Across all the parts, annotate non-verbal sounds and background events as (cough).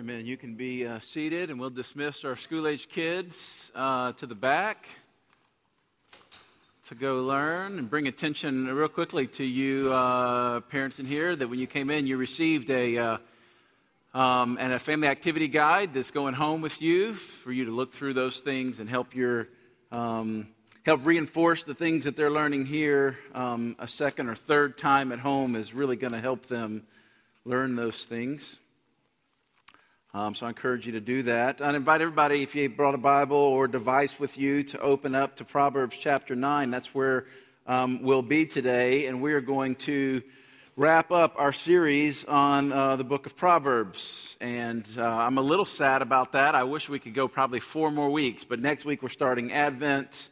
Amen. You can be uh, seated, and we'll dismiss our school age kids uh, to the back to go learn and bring attention real quickly to you, uh, parents in here, that when you came in, you received a. Uh, um, and a family activity guide that's going home with you for you to look through those things and help your um, help reinforce the things that they're learning here um, a second or third time at home is really going to help them learn those things. Um, so I encourage you to do that. I invite everybody, if you brought a Bible or device with you, to open up to Proverbs chapter 9. That's where um, we'll be today, and we are going to wrap up our series on uh, the book of Proverbs. And uh, I'm a little sad about that. I wish we could go probably four more weeks, but next week we're starting Advent.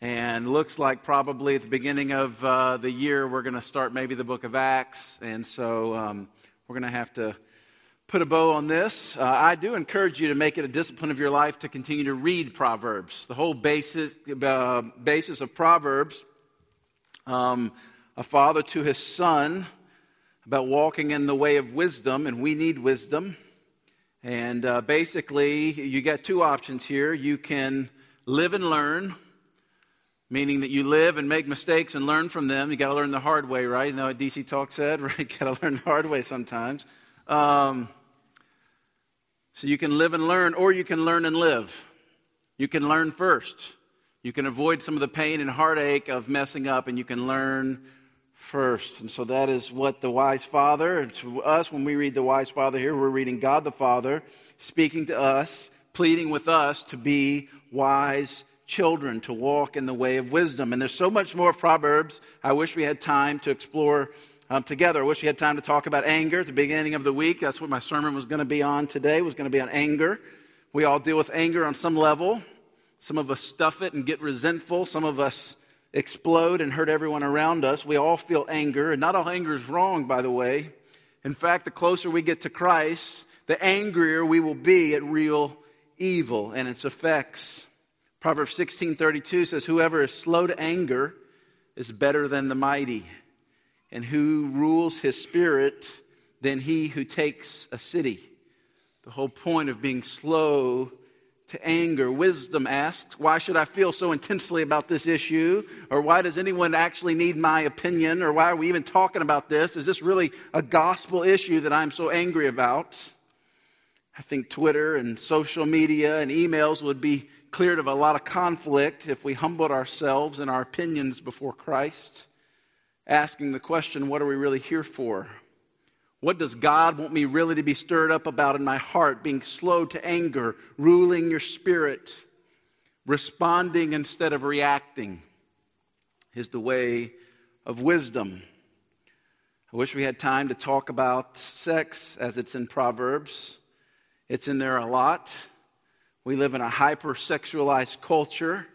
And looks like probably at the beginning of uh, the year we're going to start maybe the book of Acts. And so um, we're going to have to put a bow on this. Uh, I do encourage you to make it a discipline of your life to continue to read Proverbs. The whole basis, uh, basis of Proverbs, um, a father to his son, about walking in the way of wisdom, and we need wisdom. And uh, basically, you got two options here. You can live and learn, meaning that you live and make mistakes and learn from them. You got to learn the hard way, right? You know what DC Talk said, (laughs) right? got to learn the hard way sometimes. Um, so you can live and learn, or you can learn and live. You can learn first. You can avoid some of the pain and heartache of messing up, and you can learn first. And so that is what the wise father, to us, when we read the wise father here, we're reading God the Father speaking to us, pleading with us to be wise children, to walk in the way of wisdom. And there's so much more Proverbs. I wish we had time to explore um, together. I wish we had time to talk about anger at the beginning of the week. That's what my sermon was going to be on today, was going to be on anger. We all deal with anger on some level. Some of us stuff it and get resentful. Some of us explode and hurt everyone around us. We all feel anger, and not all anger is wrong, by the way. In fact, the closer we get to Christ, the angrier we will be at real evil and its effects. Proverbs 16:32 says, "Whoever is slow to anger is better than the mighty." And who rules his spirit than he who takes a city. The whole point of being slow to anger. Wisdom asks, Why should I feel so intensely about this issue? Or why does anyone actually need my opinion? Or why are we even talking about this? Is this really a gospel issue that I'm so angry about? I think Twitter and social media and emails would be cleared of a lot of conflict if we humbled ourselves and our opinions before Christ asking the question what are we really here for? What does God want me really to be stirred up about in my heart? Being slow to anger, ruling your spirit, responding instead of reacting is the way of wisdom. I wish we had time to talk about sex as it's in Proverbs. It's in there a lot. We live in a hypersexualized culture.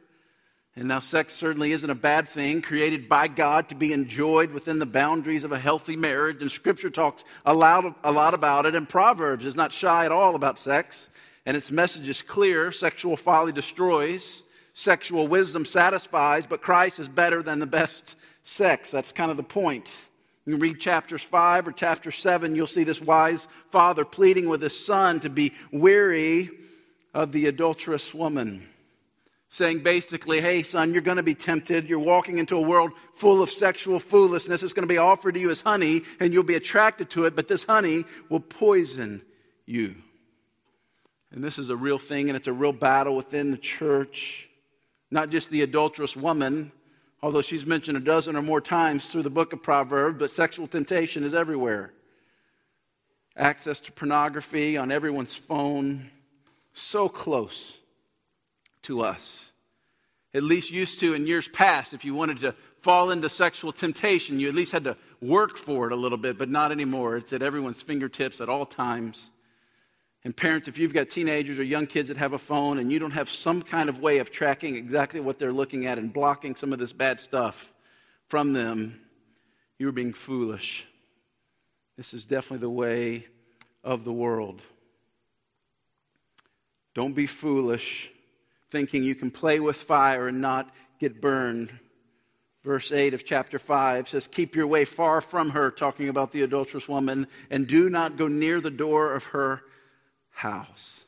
And now, sex certainly isn't a bad thing, created by God to be enjoyed within the boundaries of a healthy marriage. And Scripture talks a lot, a lot about it. And Proverbs is not shy at all about sex. And its message is clear sexual folly destroys, sexual wisdom satisfies, but Christ is better than the best sex. That's kind of the point. You read chapters 5 or chapter 7, you'll see this wise father pleading with his son to be weary of the adulterous woman saying basically, hey, son, you're going to be tempted. You're walking into a world full of sexual foolishness. It's going to be offered to you as honey, and you'll be attracted to it, but this honey will poison you. And this is a real thing, and it's a real battle within the church. Not just the adulterous woman, although she's mentioned a dozen or more times through the book of Proverbs, but sexual temptation is everywhere. Access to pornography on everyone's phone, so close to us. At least used to in years past, if you wanted to fall into sexual temptation, you at least had to work for it a little bit, but not anymore. It's at everyone's fingertips at all times. And parents, if you've got teenagers or young kids that have a phone and you don't have some kind of way of tracking exactly what they're looking at and blocking some of this bad stuff from them, you're being foolish. This is definitely the way of the world. Don't be foolish thinking you can play with fire and not get burned. Verse 8 of chapter 5 says, Keep your way far from her, talking about the adulterous woman, and do not go near the door of her house.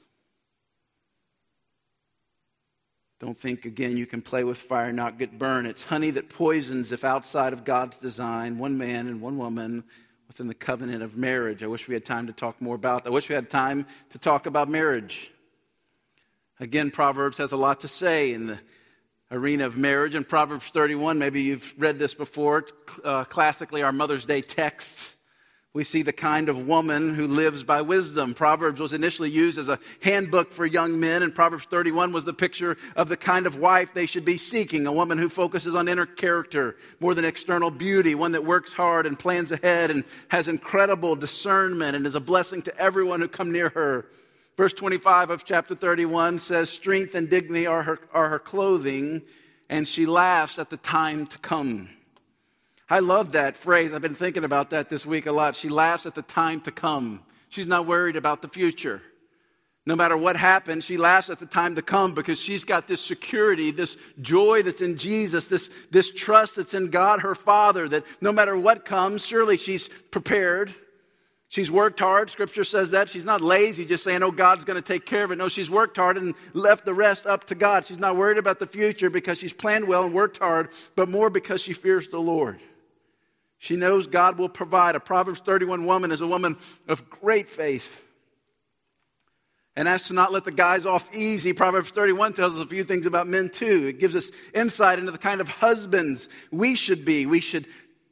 Don't think again you can play with fire and not get burned. It's honey that poisons if outside of God's design, one man and one woman within the covenant of marriage. I wish we had time to talk more about that. I wish we had time to talk about marriage. Again, Proverbs has a lot to say in the arena of marriage. In Proverbs 31, maybe you've read this before, uh, classically our Mother's Day texts we see the kind of woman who lives by wisdom. Proverbs was initially used as a handbook for young men, and Proverbs 31 was the picture of the kind of wife they should be seeking a woman who focuses on inner character more than external beauty, one that works hard and plans ahead and has incredible discernment and is a blessing to everyone who come near her. Verse 25 of chapter 31 says, Strength and dignity are her, are her clothing, and she laughs at the time to come. I love that phrase. I've been thinking about that this week a lot. She laughs at the time to come. She's not worried about the future. No matter what happens, she laughs at the time to come because she's got this security, this joy that's in Jesus, this, this trust that's in God, her Father, that no matter what comes, surely she's prepared. She's worked hard. Scripture says that. She's not lazy, just saying, oh, God's going to take care of it. No, she's worked hard and left the rest up to God. She's not worried about the future because she's planned well and worked hard, but more because she fears the Lord. She knows God will provide. A Proverbs 31 woman is a woman of great faith. And as to not let the guys off easy, Proverbs 31 tells us a few things about men too. It gives us insight into the kind of husbands we should be. We should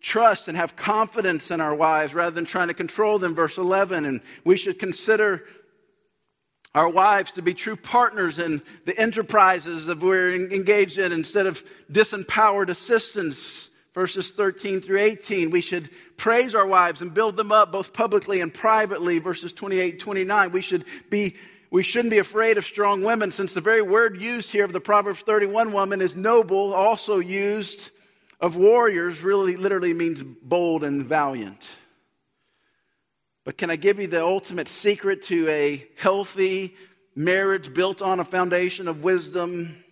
trust and have confidence in our wives rather than trying to control them, verse 11. And we should consider our wives to be true partners in the enterprises that we're engaged in instead of disempowered assistants verses 13 through 18. We should praise our wives and build them up both publicly and privately, verses 28 29. We should be we shouldn't be afraid of strong women, since the very word used here of the Proverbs 31 woman is noble, also used of warriors, really literally means bold and valiant. But can I give you the ultimate secret to a healthy marriage built on a foundation of wisdom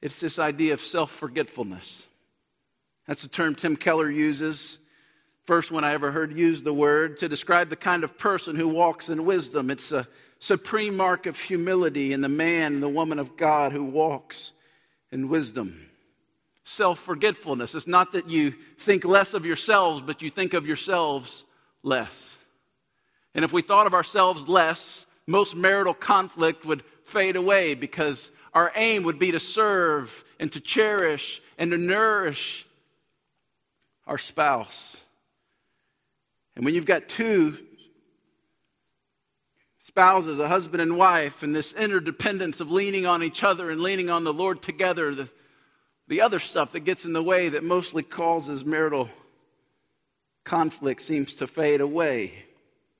it's this idea of self forgetfulness. That's the term Tim Keller uses. First one I ever heard use the word to describe the kind of person who walks in wisdom. It's a supreme mark of humility in the man and the woman of God who walks in wisdom. Self forgetfulness. It's not that you think less of yourselves, but you think of yourselves less. And if we thought of ourselves less, most marital conflict would fade away because our aim would be to serve and to cherish and to nourish our spouse. And when you've got two spouses, a husband and wife, and this interdependence of leaning on each other and leaning on the Lord together, the, the other stuff that gets in the way that mostly causes marital conflict seems to fade away.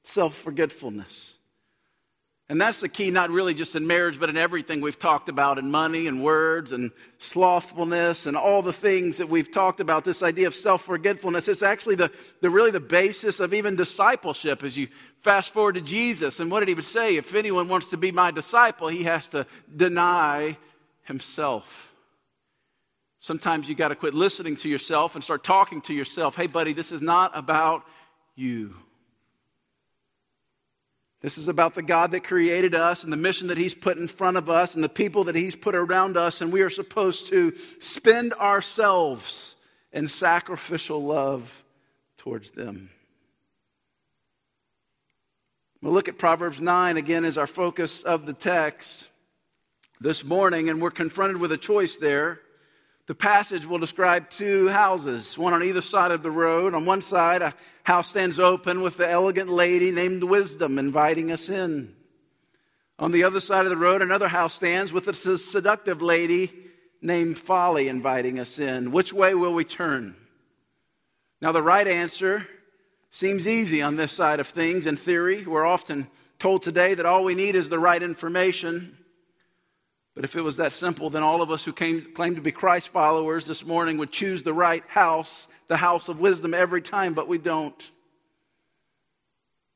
Self forgetfulness. And that's the key, not really just in marriage, but in everything we've talked about in money and words and slothfulness and all the things that we've talked about. This idea of self forgetfulness. It's actually the, the really the basis of even discipleship as you fast forward to Jesus. And what did he say? If anyone wants to be my disciple, he has to deny himself. Sometimes you got to quit listening to yourself and start talking to yourself. Hey, buddy, this is not about you. This is about the God that created us and the mission that He's put in front of us and the people that He's put around us, and we are supposed to spend ourselves in sacrificial love towards them. We'll look at Proverbs 9 again as our focus of the text this morning, and we're confronted with a choice there. The passage will describe two houses, one on either side of the road. On one side, a house stands open with the elegant lady named Wisdom inviting us in. On the other side of the road, another house stands with a seductive lady named Folly inviting us in. Which way will we turn? Now, the right answer seems easy on this side of things in theory. We're often told today that all we need is the right information. But if it was that simple, then all of us who came, claim to be Christ followers this morning would choose the right house, the house of wisdom, every time, but we don't.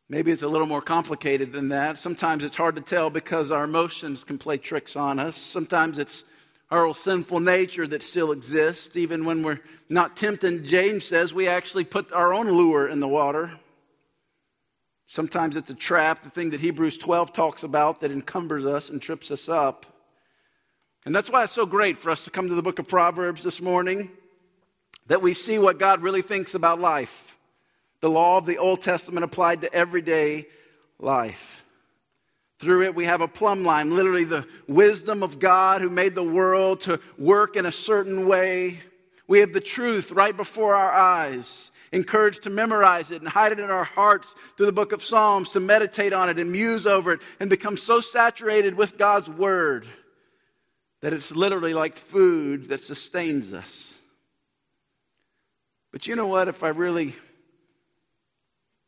Maybe it's a little more complicated than that. Sometimes it's hard to tell because our emotions can play tricks on us. Sometimes it's our old sinful nature that still exists, even when we're not tempted. James says we actually put our own lure in the water. Sometimes it's a trap, the thing that Hebrews 12 talks about that encumbers us and trips us up. And that's why it's so great for us to come to the book of Proverbs this morning, that we see what God really thinks about life. The law of the Old Testament applied to everyday life. Through it, we have a plumb line, literally the wisdom of God who made the world to work in a certain way. We have the truth right before our eyes encouraged to memorize it and hide it in our hearts through the book of Psalms, to meditate on it and muse over it and become so saturated with God's word that it's literally like food that sustains us. But you know what? If I really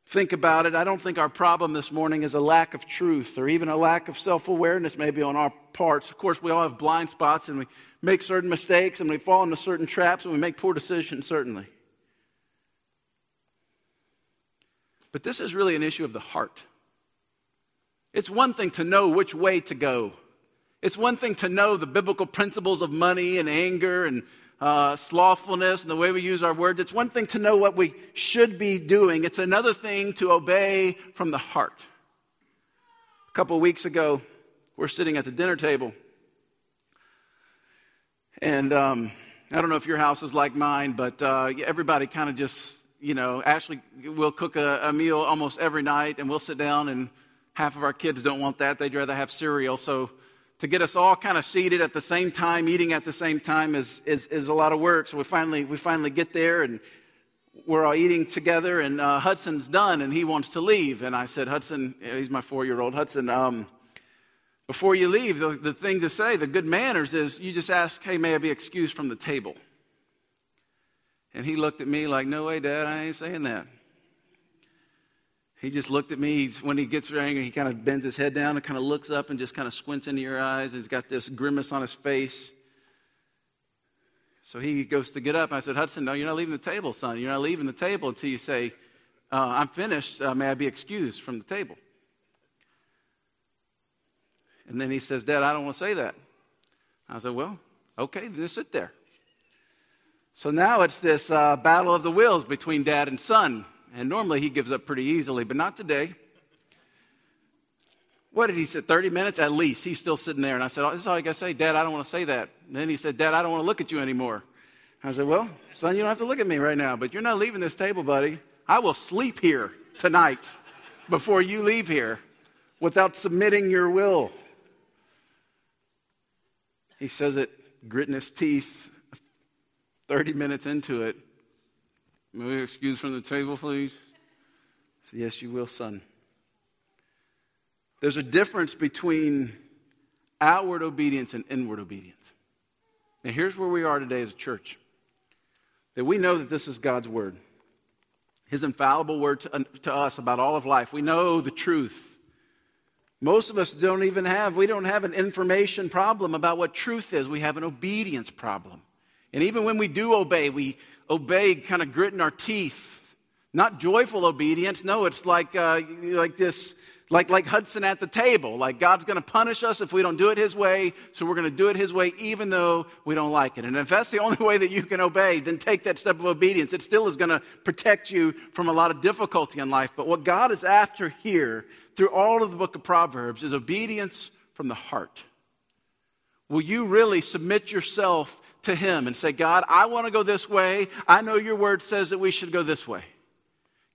think about it, I don't think our problem this morning is a lack of truth or even a lack of self awareness, maybe on our parts. Of course, we all have blind spots and we make certain mistakes and we fall into certain traps and we make poor decisions, certainly. But this is really an issue of the heart. It's one thing to know which way to go. It's one thing to know the biblical principles of money and anger and uh, slothfulness and the way we use our words. It's one thing to know what we should be doing. It's another thing to obey from the heart. A couple weeks ago, we're sitting at the dinner table. And um, I don't know if your house is like mine, but uh, everybody kind of just you know, Ashley will cook a, a, meal almost every night, and we'll sit down, and half of our kids don't want that. They'd rather have cereal. So to get us all kind of seated at the same time, eating at the same time, is, is, is a lot of work. So we finally, we finally get there, and we're all eating together, and uh, Hudson's done, and he wants to leave. And I said, Hudson, he's my four year old, Hudson, um, before you leave, the, the thing to say, the good manners is you just ask, hey, may I be excused from the table? And he looked at me like, No way, Dad, I ain't saying that. He just looked at me. He's, when he gets angry, he kind of bends his head down and kind of looks up and just kind of squints into your eyes. He's got this grimace on his face. So he goes to get up. I said, Hudson, no, you're not leaving the table, son. You're not leaving the table until you say, uh, I'm finished. Uh, may I be excused from the table? And then he says, Dad, I don't want to say that. I said, Well, okay, then sit there. So now it's this uh, battle of the wills between dad and son. And normally he gives up pretty easily, but not today. What did he say? 30 minutes at least. He's still sitting there. And I said, oh, This is all I got to say. Dad, I don't want to say that. And then he said, Dad, I don't want to look at you anymore. I said, Well, son, you don't have to look at me right now, but you're not leaving this table, buddy. I will sleep here tonight before you leave here without submitting your will. He says it, gritting his teeth, 30 minutes into it, may we excuse from the table, please? So, yes, you will, son. There's a difference between outward obedience and inward obedience. And here's where we are today as a church that we know that this is God's word, His infallible word to, to us about all of life. We know the truth. Most of us don't even have, we don't have an information problem about what truth is. We have an obedience problem. And even when we do obey, we obey kind of gritting our teeth. Not joyful obedience. No, it's like, uh, like this, like, like Hudson at the table. Like God's going to punish us if we don't do it His way, so we're going to do it His way even though we don't like it. And if that's the only way that you can obey, then take that step of obedience. It still is going to protect you from a lot of difficulty in life. But what God is after here, through all of the book of Proverbs, is obedience from the heart. Will you really submit yourself to Him and say, God, I want to go this way. I know your word says that we should go this way.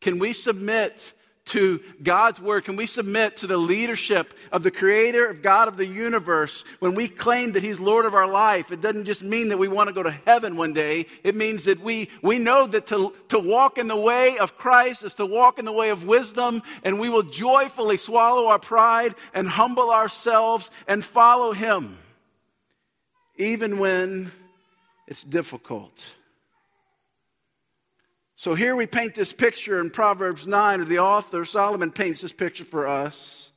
Can we submit to God's word? Can we submit to the leadership of the creator of God of the universe when we claim that he's Lord of our life? It doesn't just mean that we want to go to heaven one day. It means that we, we know that to, to walk in the way of Christ is to walk in the way of wisdom, and we will joyfully swallow our pride and humble ourselves and follow him, even when it's difficult. So here we paint this picture in Proverbs 9, or the author, Solomon, paints this picture for us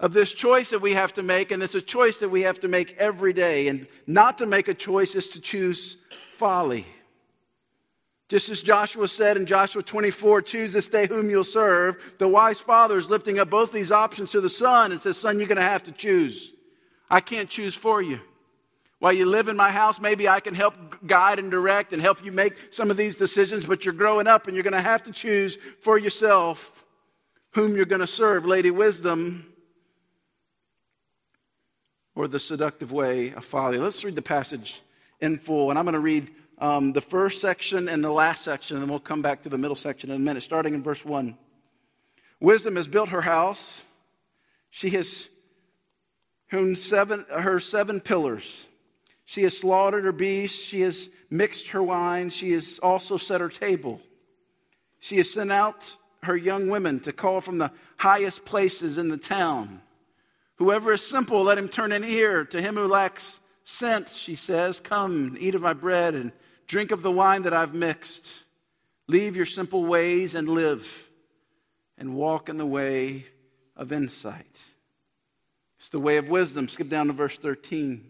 of this choice that we have to make, and it's a choice that we have to make every day. And not to make a choice is to choose folly. Just as Joshua said in Joshua 24, choose this day whom you'll serve, the wise father is lifting up both these options to the son and says, Son, you're going to have to choose. I can't choose for you. While you live in my house, maybe I can help guide and direct and help you make some of these decisions, but you're growing up and you're going to have to choose for yourself whom you're going to serve, Lady Wisdom or the seductive way of folly. Let's read the passage in full, and I'm going to read um, the first section and the last section, and we'll come back to the middle section in a minute, starting in verse 1. Wisdom has built her house. She has hewn seven, her seven pillars. She has slaughtered her beasts. She has mixed her wine. She has also set her table. She has sent out her young women to call from the highest places in the town. Whoever is simple, let him turn an ear. To him who lacks sense, she says, Come, eat of my bread and drink of the wine that I've mixed. Leave your simple ways and live, and walk in the way of insight. It's the way of wisdom. Skip down to verse 13.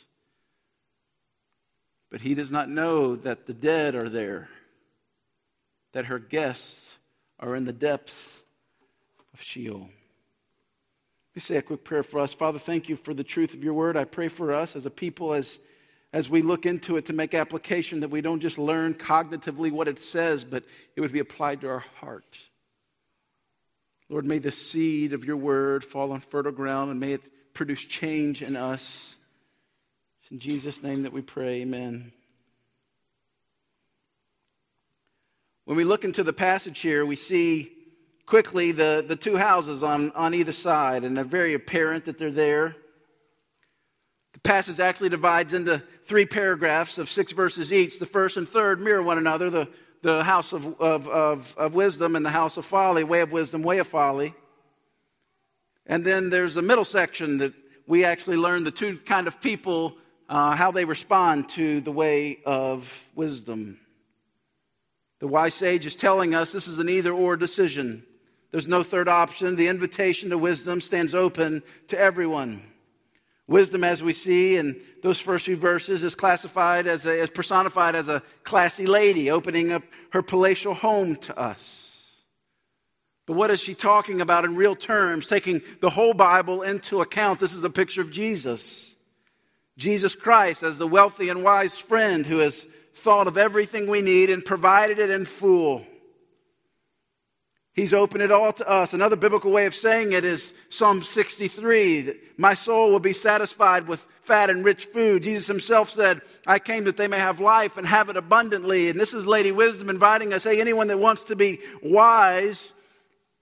But he does not know that the dead are there, that her guests are in the depths of Sheol. Let me say a quick prayer for us. Father, thank you for the truth of your word. I pray for us as a people, as, as we look into it to make application, that we don't just learn cognitively what it says, but it would be applied to our heart. Lord, may the seed of your word fall on fertile ground and may it produce change in us. In Jesus' name that we pray. Amen. When we look into the passage here, we see quickly the, the two houses on, on either side, and they're very apparent that they're there. The passage actually divides into three paragraphs of six verses each. The first and third mirror one another. The the house of, of, of, of wisdom and the house of folly, way of wisdom, way of folly. And then there's a middle section that we actually learn the two kind of people, uh, how they respond to the way of wisdom. The wise sage is telling us this is an either or decision. There's no third option. The invitation to wisdom stands open to everyone. Wisdom, as we see in those first few verses, is classified as, a, as personified as a classy lady opening up her palatial home to us. But what is she talking about in real terms, taking the whole Bible into account? This is a picture of Jesus. Jesus Christ as the wealthy and wise friend who has thought of everything we need and provided it in full. He's opened it all to us. Another biblical way of saying it is Psalm 63 that my soul will be satisfied with fat and rich food. Jesus himself said, I came that they may have life and have it abundantly. And this is Lady Wisdom inviting us, hey, anyone that wants to be wise,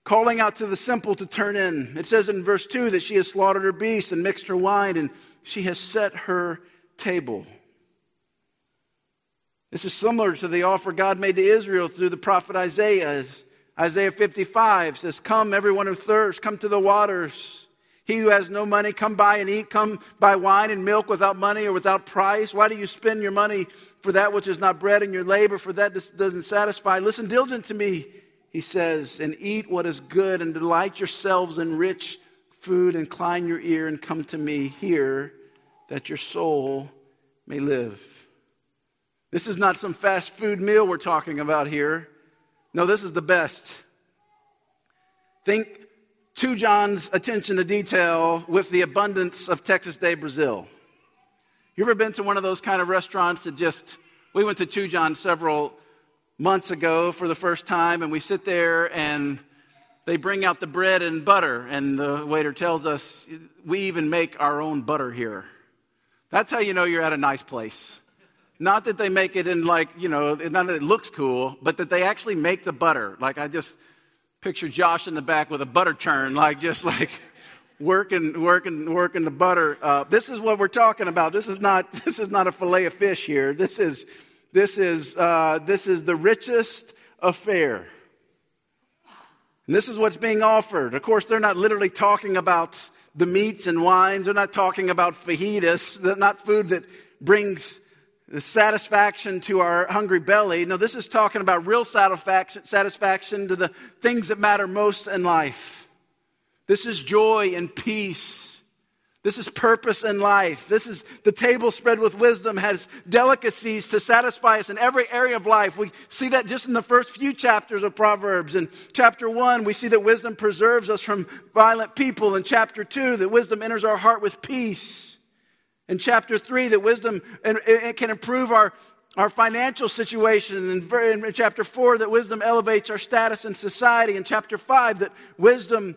calling out to the simple to turn in. It says in verse 2 that she has slaughtered her beasts and mixed her wine, and she has set her table. This is similar to the offer God made to Israel through the prophet Isaiah. Isaiah 55 says, Come, everyone who thirsts, come to the waters. He who has no money, come buy and eat. Come buy wine and milk without money or without price. Why do you spend your money for that which is not bread and your labor for that doesn't satisfy? Listen diligent to me, he says, and eat what is good and delight yourselves in rich food. Incline your ear and come to me. here that your soul may live. This is not some fast food meal we're talking about here. No, this is the best. Think to John's attention to detail with the abundance of Texas de Brazil. You ever been to one of those kind of restaurants that just, we went to Two John several months ago for the first time, and we sit there and they bring out the bread and butter, and the waiter tells us, we even make our own butter here. That's how you know you're at a nice place. Not that they make it in like, you know, not that it looks cool, but that they actually make the butter. Like I just picture Josh in the back with a butter churn, like just like working, working, working the butter. Uh, this is what we're talking about. This is not, (laughs) this is not a fillet of fish here. This is, this is, uh, this is the richest affair. And this is what's being offered. Of course, they're not literally talking about the meats and wines. They're not talking about fajitas. They're not food that brings the satisfaction to our hungry belly. No, this is talking about real satisfaction to the things that matter most in life. This is joy and peace. This is purpose in life. This is the table spread with wisdom has delicacies to satisfy us in every area of life. We see that just in the first few chapters of Proverbs. In chapter 1, we see that wisdom preserves us from violent people. In chapter 2, that wisdom enters our heart with peace. In chapter 3, that wisdom it can improve our, our financial situation. In, in chapter 4, that wisdom elevates our status in society. In chapter 5, that wisdom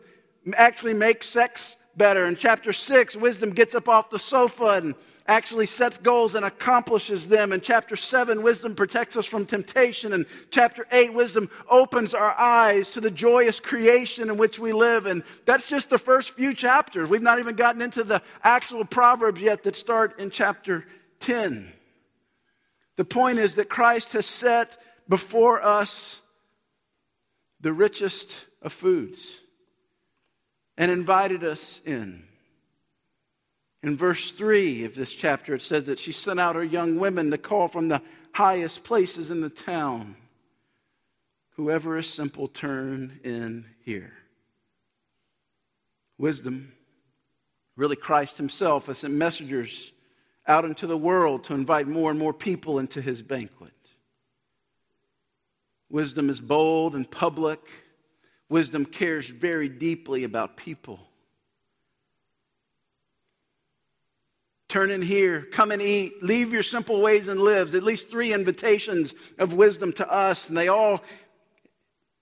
actually makes sex better. In chapter 6, wisdom gets up off the sofa and actually sets goals and accomplishes them. In chapter 7, wisdom protects us from temptation. In chapter 8, wisdom opens our eyes to the joyous creation in which we live. And that's just the first few chapters. We've not even gotten into the actual Proverbs yet that start in chapter 10. The point is that Christ has set before us the richest of foods and invited us in. In verse 3 of this chapter, it says that she sent out her young women to call from the highest places in the town. Whoever is simple, turn in here. Wisdom, really Christ Himself, has sent messengers out into the world to invite more and more people into His banquet. Wisdom is bold and public Wisdom cares very deeply about people. Turn in here, come and eat, leave your simple ways and live. At least three invitations of wisdom to us, and they all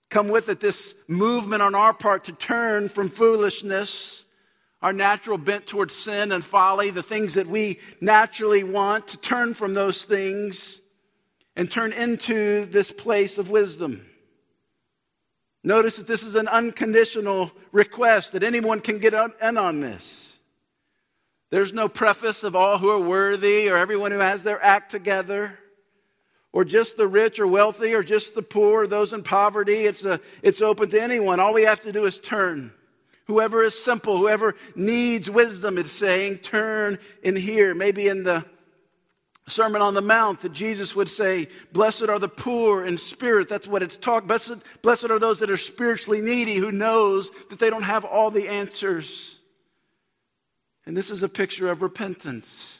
come with it this movement on our part to turn from foolishness, our natural bent towards sin and folly, the things that we naturally want, to turn from those things and turn into this place of wisdom. Notice that this is an unconditional request, that anyone can get in on this. There's no preface of all who are worthy or everyone who has their act together or just the rich or wealthy or just the poor or those in poverty. It's, a, it's open to anyone. All we have to do is turn. Whoever is simple, whoever needs wisdom, it's saying, turn in here. Maybe in the Sermon on the Mount that Jesus would say, Blessed are the poor in spirit. That's what it's talk. Blessed, blessed are those that are spiritually needy, who knows that they don't have all the answers. And this is a picture of repentance.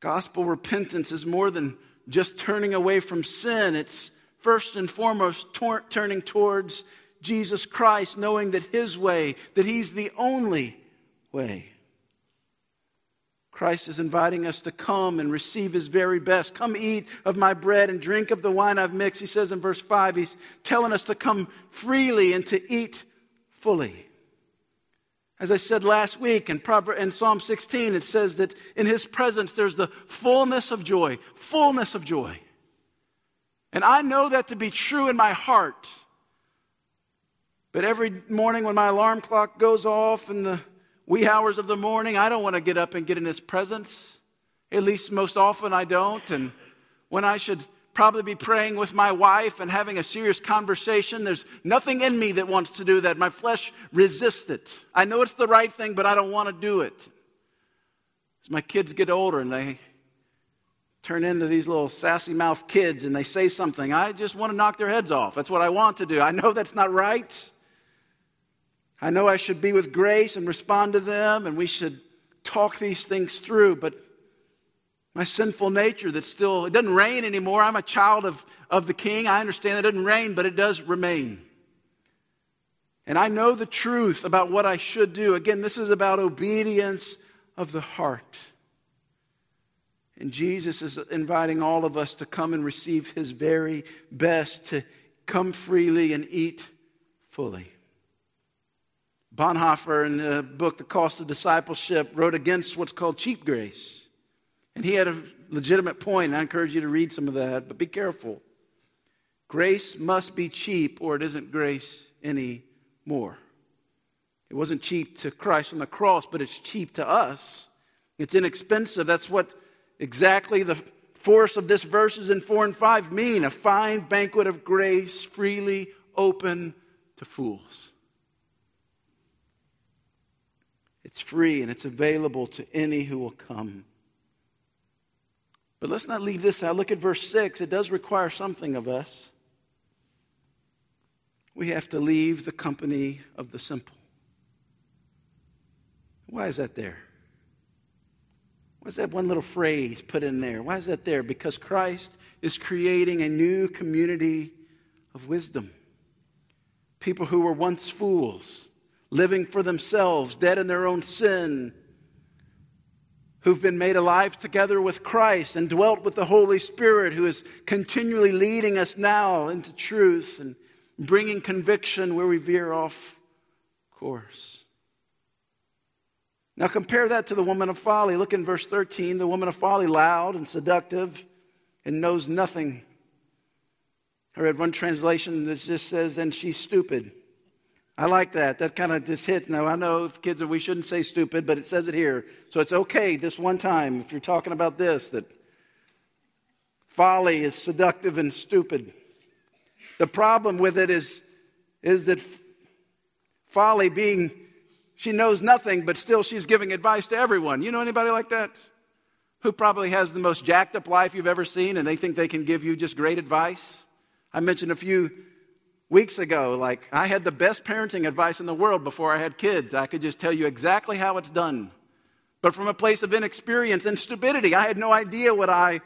Gospel repentance is more than just turning away from sin. It's first and foremost tor- turning towards Jesus Christ, knowing that His way, that He's the only way. Christ is inviting us to come and receive his very best. Come eat of my bread and drink of the wine I've mixed. He says in verse 5, he's telling us to come freely and to eat fully. As I said last week in, Psalm 16, it says that in his presence there's the fullness of joy, fullness of joy. And I know that to be true in my heart. But every morning when my alarm clock goes off and the wee hours of the morning, I don't want to get up and get in His presence. At least most often I don't. And when I should probably be praying with my wife and having a serious conversation, there's nothing in me that wants to do that. My flesh resists it. I know it's the right thing, but I don't want to do it. As my kids get older and they turn into these little sassy mouth kids and they say something, I just want to knock their heads off. That's what I want to do. I know that's not right. I know I should be with grace and respond to them, and we should talk these things through, but my sinful nature that still, it doesn't reign anymore. I'm a child of, of the king. I understand it doesn't reign, but it does remain. And I know the truth about what I should do. Again, this is about obedience of the heart. And Jesus is inviting all of us to come and receive his very best, to come freely and eat fully. Bonhoeffer, in the book The Cost of Discipleship, wrote against what's called cheap grace. And he had a legitimate point, I encourage you to read some of that, but be careful. Grace must be cheap, or it isn't grace anymore. It wasn't cheap to Christ on the cross, but it's cheap to us. It's inexpensive. That's what exactly the force of this verses in 4 and 5 mean a fine banquet of grace freely open to fools. It's free and it's available to any who will come. But let's not leave this out. Look at verse 6. It does require something of us. We have to leave the company of the simple. Why is that there? Why is that one little phrase put in there? Why is that there? Because Christ is creating a new community of wisdom. People who were once fools, living for themselves, dead in their own sin, who've been made alive together with Christ and dwelt with the Holy Spirit, who is continually leading us now into truth and bringing conviction where we veer off course. Now compare that to the woman of folly. Look in verse 13. The woman of folly, loud and seductive and knows nothing. I read one translation that just says, and she's stupid. I like that. That kind of just hits. Now, I know kids we shouldn't say stupid, but it says it here. So it's okay this one time if you're talking about this, that folly is seductive and stupid. The problem with it is, is that folly being she knows nothing, but still she's giving advice to everyone. You know anybody like that? Who probably has the most jacked up life you've ever seen and they think they can give you just great advice? I mentioned a few weeks ago, like, I had the best parenting advice in the world before I had kids. I could just tell you exactly how it's done. But from a place of inexperience and stupidity, I had no idea what I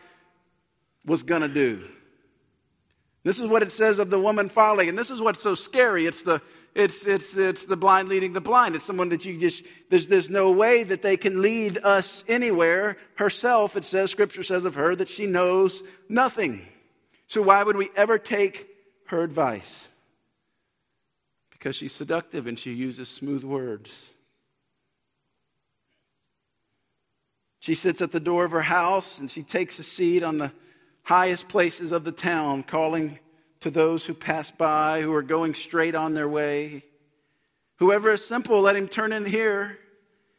was going to do. This is what it says of the woman folly, and this is what's so scary. It's the, it's, it's, it's the blind leading the blind. It's someone that you just, there's, there's no way that they can lead us anywhere. Herself, it says, Scripture says of her that she knows nothing. So why would we ever take her advice? Because she's seductive and she uses smooth words. She sits at the door of her house and she takes a seat on the highest places of the town, calling to those who pass by, who are going straight on their way. Whoever is simple, let him turn in here.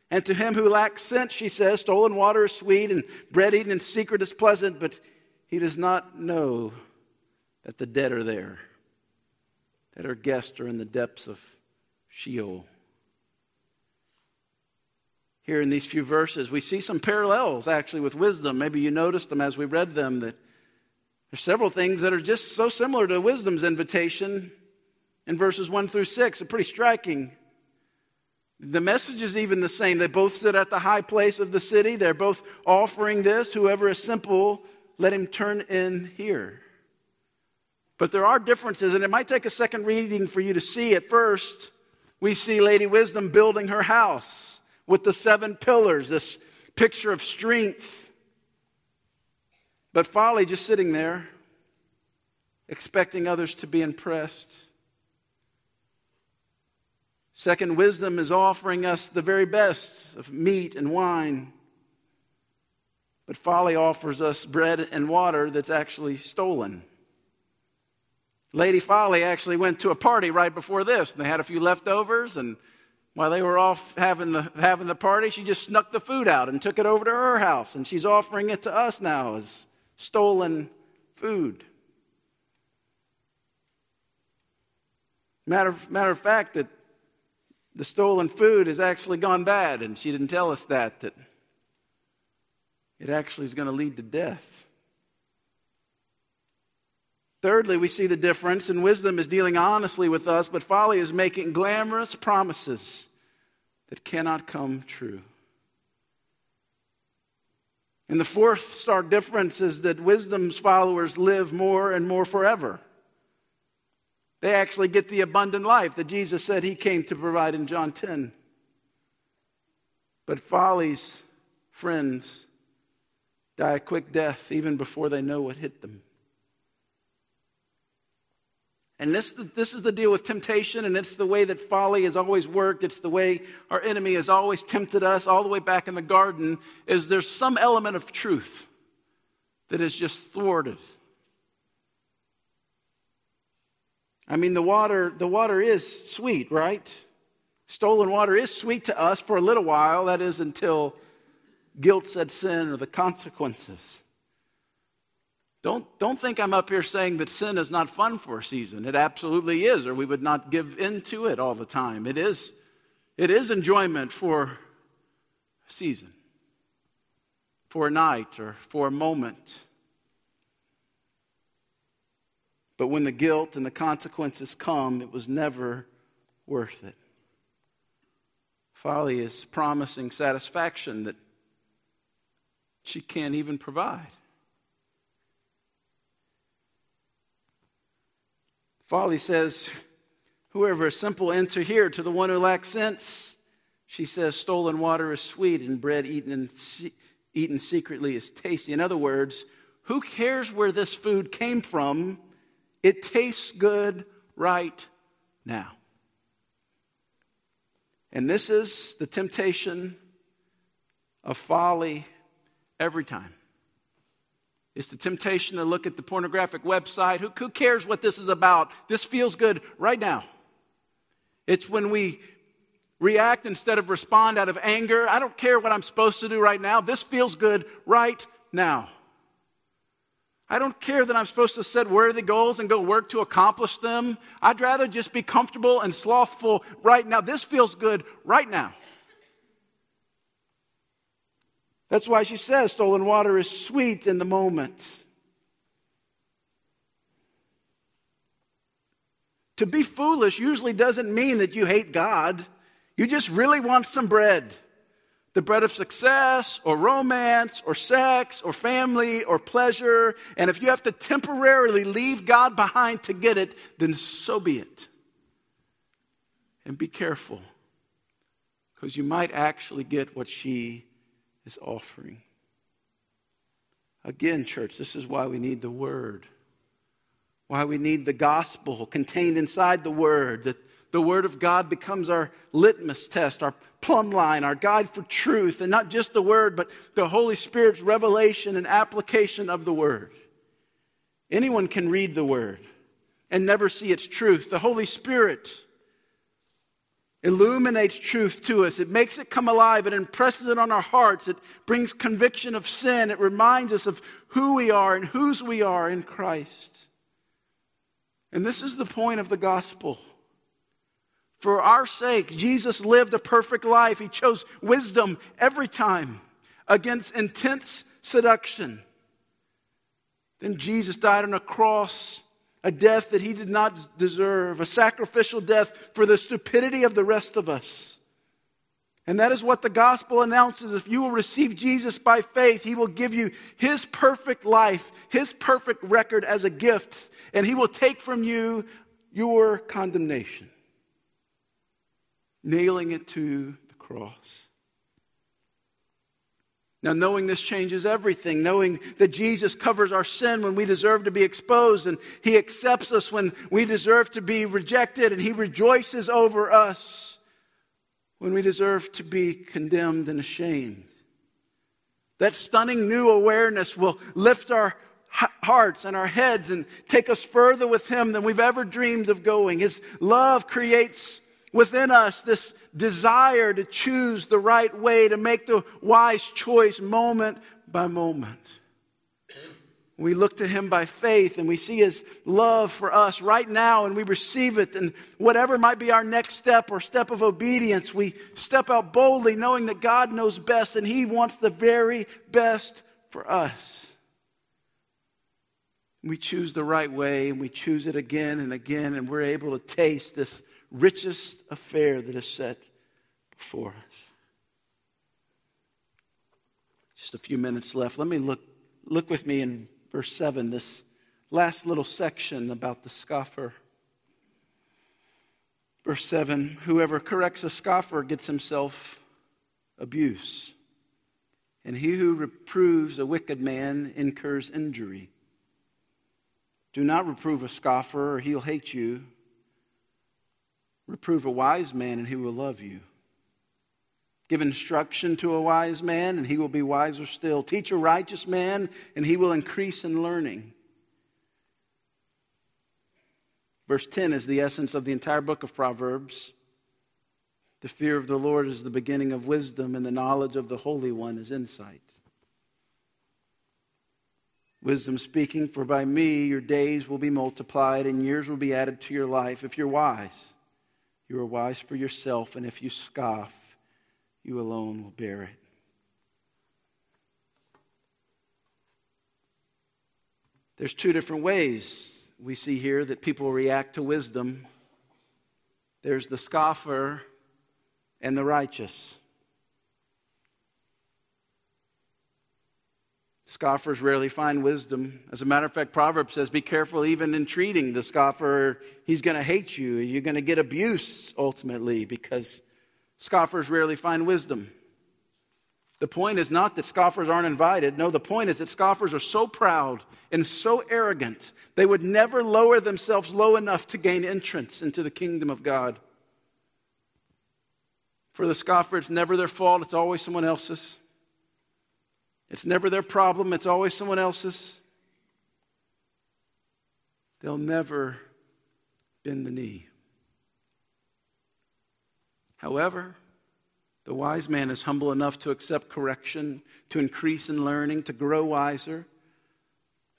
And to him who lacks sense, she says, stolen water is sweet and bread eaten in secret is pleasant, but he does not know that the dead are there, that our guests are in the depths of Sheol. Here in these few verses, we see some parallels actually with wisdom. Maybe you noticed them as we read them that there's several things that are just so similar to wisdom's invitation in verses 1 through 6. They're pretty striking. The message is even the same. They both sit at the high place of the city. They're both offering this. Whoever is simple, let him turn in here. But there are differences, and it might take a second reading for you to see. At first, we see Lady Wisdom building her house with the seven pillars, this picture of strength but folly just sitting there, expecting others to be impressed. Second, wisdom is offering us the very best of meat and wine. But folly offers us bread and water that's actually stolen. Lady Folly actually went to a party right before this, and they had a few leftovers, and while they were off having the, having the party, she just snuck the food out and took it over to her house, and she's offering it to us now as stolen food. Matter, matter of fact, that the stolen food has actually gone bad, and she didn't tell us that, that it actually is going to lead to death. Thirdly, we see the difference, and wisdom is dealing honestly with us, but folly is making glamorous promises that cannot come true. And the fourth stark difference is that wisdom's followers live more and more forever. They actually get the abundant life that Jesus said he came to provide in John 10. But folly's friends die a quick death even before they know what hit them. And this, this is the deal with temptation, and it's the way that folly has always worked. It's the way our enemy has always tempted us all the way back in the garden, is there's some element of truth that is just thwarted. I mean, the water, the water is sweet, right? Stolen water is sweet to us for a little while. That is until guilt sets in or the consequences. Don't, don't think I'm up here saying that sin is not fun for a season. It absolutely is, or we would not give in to it all the time. It is, it is enjoyment for a season, for a night, or for a moment. But when the guilt and the consequences come, it was never worth it. Folly is promising satisfaction that she can't even provide. Folly says, Whoever is simple, enter here. To the one who lacks sense, she says, Stolen water is sweet, and bread eaten, in, eaten secretly is tasty. In other words, who cares where this food came from? It tastes good right now. And this is the temptation of folly every time. It's the temptation to look at the pornographic website. Who, who cares what this is about? This feels good right now. It's when we react instead of respond out of anger. I don't care what I'm supposed to do right now. This feels good right now. I don't care that I'm supposed to set worthy goals and go work to accomplish them. I'd rather just be comfortable and slothful right now. This feels good right now. That's why she says stolen water is sweet in the moment. To be foolish usually doesn't mean that you hate God. You just really want some bread. The bread of success or romance or sex or family or pleasure. And if you have to temporarily leave God behind to get it, then so be it. And be careful because you might actually get what she is offering. Again, church, this is why we need the Word. Why we need the gospel contained inside the Word. That the Word of God becomes our litmus test, our plumb line, our guide for truth. And not just the Word, but the Holy Spirit's revelation and application of the Word. Anyone can read the Word and never see its truth. The Holy Spirit illuminates truth to us. It makes it come alive. It impresses it on our hearts. It brings conviction of sin. It reminds us of who we are and whose we are in Christ. And this is the point of the gospel. For our sake, Jesus lived a perfect life. He chose wisdom every time against intense seduction. Then Jesus died on a cross a death that he did not deserve, a sacrificial death for the stupidity of the rest of us. And that is what the gospel announces. If you will receive Jesus by faith, he will give you his perfect life, his perfect record as a gift, and he will take from you your condemnation, nailing it to the cross. Now, knowing this changes everything, knowing that Jesus covers our sin when we deserve to be exposed, and He accepts us when we deserve to be rejected, and He rejoices over us when we deserve to be condemned and ashamed. That stunning new awareness will lift our hearts and our heads and take us further with Him than we've ever dreamed of going. His love creates within us this desire to choose the right way, to make the wise choice moment by moment. We look to Him by faith and we see His love for us right now and we receive it. And whatever might be our next step or step of obedience, we step out boldly knowing that God knows best and He wants the very best for us. We choose the right way and we choose it again and again, and we're able to taste this richest affair that is set before us. Just a few minutes left. Let me look, look with me in verse 7, this last little section about the scoffer. Verse 7 Whoever corrects a scoffer gets himself abuse, and he who reproves a wicked man incurs injury. Do not reprove a scoffer, or he'll hate you. Reprove a wise man, and he will love you. Give instruction to a wise man, and he will be wiser still. Teach a righteous man, and he will increase in learning. Verse 10 is the essence of the entire book of Proverbs. The fear of the Lord is the beginning of wisdom, and the knowledge of the Holy One is insight. Wisdom speaking, for by me your days will be multiplied and years will be added to your life if you're wise. You are wise for yourself, and if you scoff, you alone will bear it. There's two different ways we see here that people react to wisdom. There's the scoffer, and the righteous. Scoffers rarely find wisdom. As a matter of fact, Proverbs says, Be careful even in treating the scoffer. He's going to hate you. You're going to get abuse ultimately because scoffers rarely find wisdom. The point is not that scoffers aren't invited. No, the point is that scoffers are so proud and so arrogant, they would never lower themselves low enough to gain entrance into the kingdom of God. For the scoffer, it's never their fault, it's always someone else's. It's never their problem, it's always someone else's. They'll never bend the knee. However, the wise man is humble enough to accept correction, to increase in learning, to grow wiser.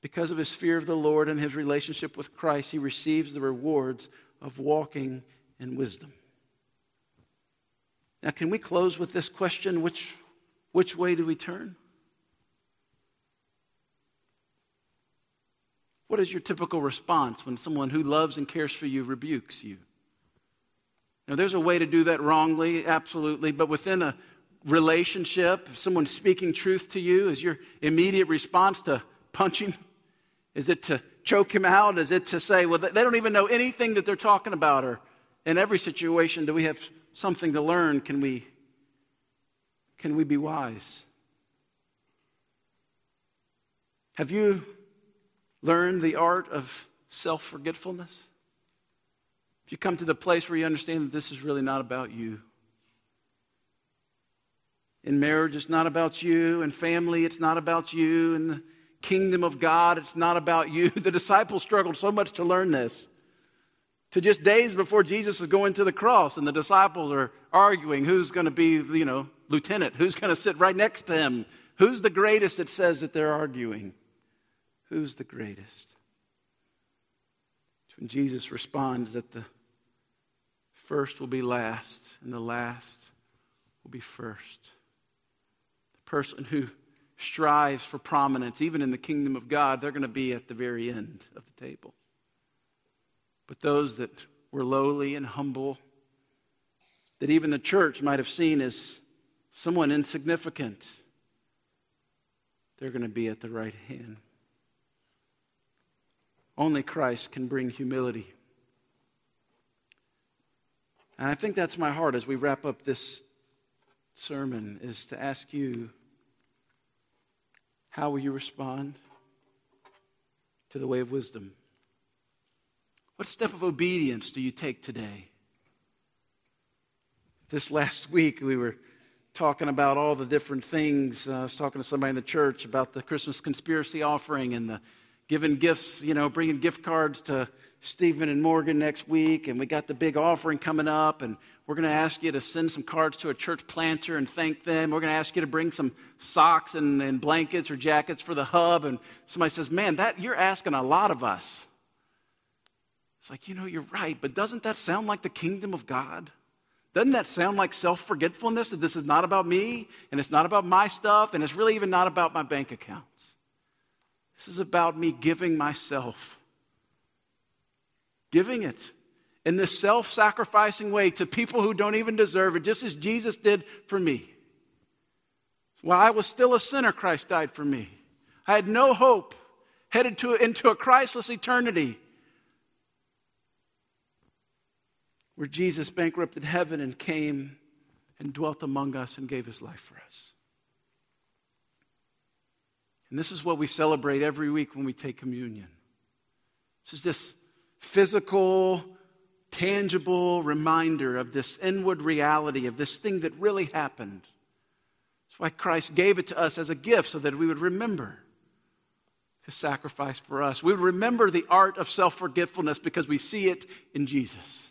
Because of his fear of the Lord and his relationship with Christ, he receives the rewards of walking in wisdom. Now, can we close with this question which, which way do we turn? What is your typical response when someone who loves and cares for you rebukes you? Now, there's a way to do that wrongly, absolutely, but within a relationship, if someone's speaking truth to you, is your immediate response to punch him? Is it to choke him out? Is it to say, well, they don't even know anything that they're talking about? Or in every situation, do we have something to learn? Can we, can we be wise? Have you learned the art of self forgetfulness? If you come to the place where you understand that this is really not about you. In marriage, it's not about you. In family, it's not about you. In the kingdom of God, it's not about you. (laughs) The disciples struggled so much to learn this. To just days before Jesus is going to the cross, and the disciples are arguing who's going to be, you know, lieutenant, who's going to sit right next to him, who's the greatest, it says that they're arguing. Who's the greatest? When Jesus responds that the first will be last and the last will be first. The person who strives for prominence, even in the kingdom of God, they're going to be at the very end of the table. But those that were lowly and humble, that even the church might have seen as someone insignificant, they're going to be at the right hand. Only Christ can bring humility. And I think that's my heart as we wrap up this sermon is to ask you how will you respond to the way of wisdom? What step of obedience do you take today? This last week, we were talking about all the different things. Uh, I was talking to somebody in the church about the Christmas conspiracy offering and the giving gifts, you know, bringing gift cards to Stephen and Morgan next week. And we got the big offering coming up. And we're going to ask you to send some cards to a church planter and thank them. We're going to ask you to bring some socks and, and blankets or jackets for the hub. And somebody says, Man, that, you're asking a lot of us. It's like, you know, you're right. But doesn't that sound like the kingdom of God? Doesn't that sound like self forgetfulness that this is not about me and it's not about my stuff and it's really even not about my bank accounts? This is about me giving myself, giving it in this self sacrificing way to people who don't even deserve it, just as Jesus did for me. While I was still a sinner, Christ died for me. I had no hope, headed to, into a Christless eternity where Jesus bankrupted heaven and came and dwelt among us and gave his life for us. And this is what we celebrate every week when we take communion. This is this physical, tangible reminder of this inward reality, of this thing that really happened. That's why Christ gave it to us as a gift so that we would remember his sacrifice for us. We would remember the art of self forgetfulness because we see it in Jesus,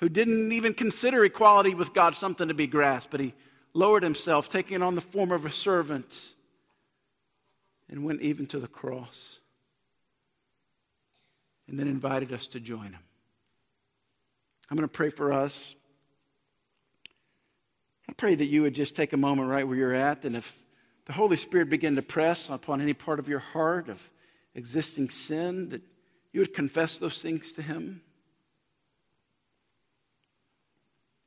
who didn't even consider equality with God something to be grasped, but he lowered himself, taking on the form of a servant and went even to the cross and then invited us to join him. I'm going to pray for us. I pray that you would just take a moment right where you're at, and if the Holy Spirit begin to press upon any part of your heart of existing sin, that you would confess those things to Him.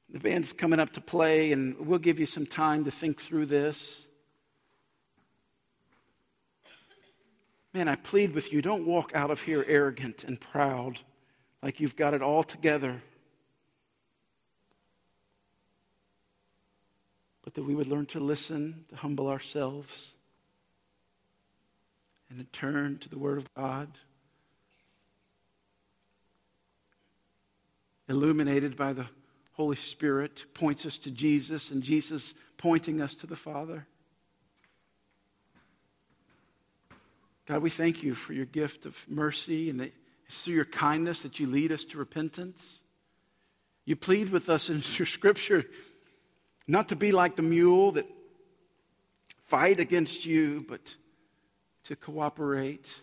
The band's coming up to play, and we'll give you some time to think through this. Man, I plead with you don't walk out of here arrogant and proud like you've got it all together. But that we would learn to listen, to humble ourselves, and to turn to the Word of God. Illuminated by the Holy Spirit, points us to Jesus, and Jesus pointing us to the Father. God, we thank you for your gift of mercy and that it's through your kindness that you lead us to repentance. You plead with us in (laughs) your scripture not to be like the mule that fight against you, but to cooperate.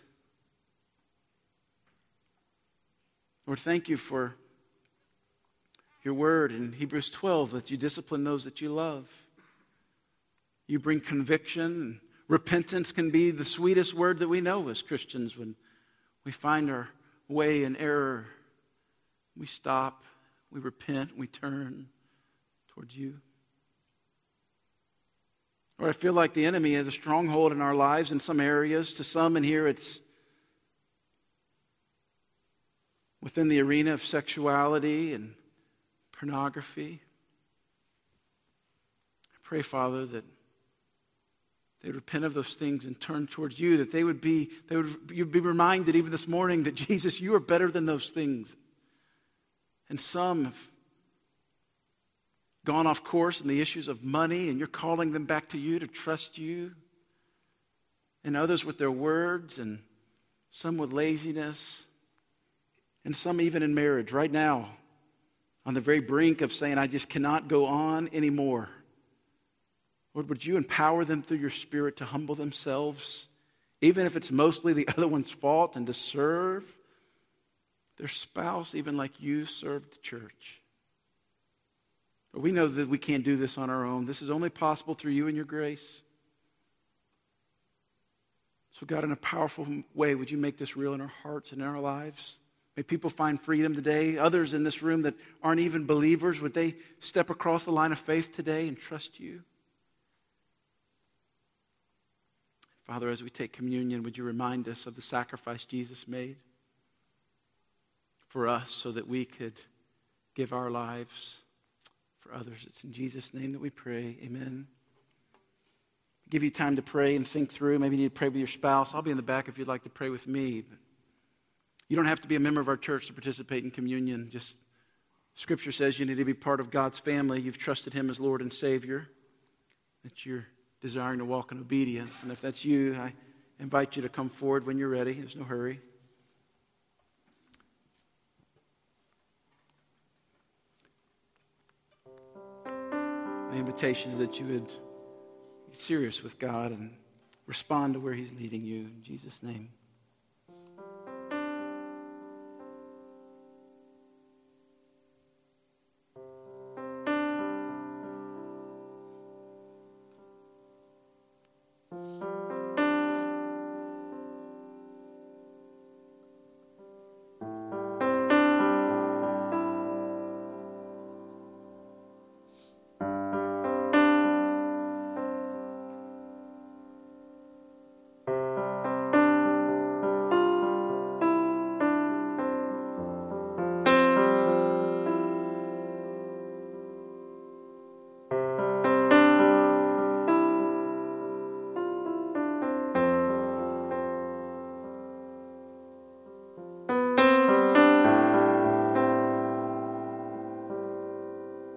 Lord, thank you for your word in Hebrews 12 that you discipline those that you love. You bring conviction. Repentance can be the sweetest word that we know as Christians when we find our way in error. We stop, we repent, we turn towards you. Or I feel like the enemy has a stronghold in our lives in some areas. To some in here, it's within the arena of sexuality and pornography. I pray, Father, that they would repent of those things and turn towards you, that they would be, they would, you'd be reminded even this morning that (laughs) Jesus, you are better than those things. And some have gone off course in the issues of money, and you're calling them back to you to trust you. And others with their words, and some with laziness, and some even in marriage. Right now, on the very brink of saying, I just cannot go on anymore. Lord, would you empower them through your Spirit to humble themselves, even if it's mostly the (laughs) other one's fault, and to serve their spouse, even like you served the church? But we know that we can't do this on our own. This is only possible through you and your grace. So, God, in a powerful way, would you make this real in our hearts and in our lives? May people find freedom today. Others in this room that aren't even believers, would they step across the line of faith today and trust you? Father, as we take communion, would you remind us of the sacrifice Jesus made for us so that we could give our lives for others? It's in Jesus' name that we pray. Amen. Give you time to pray and think through. Maybe you need to pray with your spouse. I'll be in the back if you'd like to pray with me. You don't have to be a member of our church to participate in communion. Just Scripture says you need to be part of God's family. You've trusted Him as Lord and Savior. That you're desiring to walk in obedience. And if that's you, I invite you to come forward when you're ready. There's no hurry. My invitation is that you would get serious with God and respond to where He's leading you. In Jesus' name.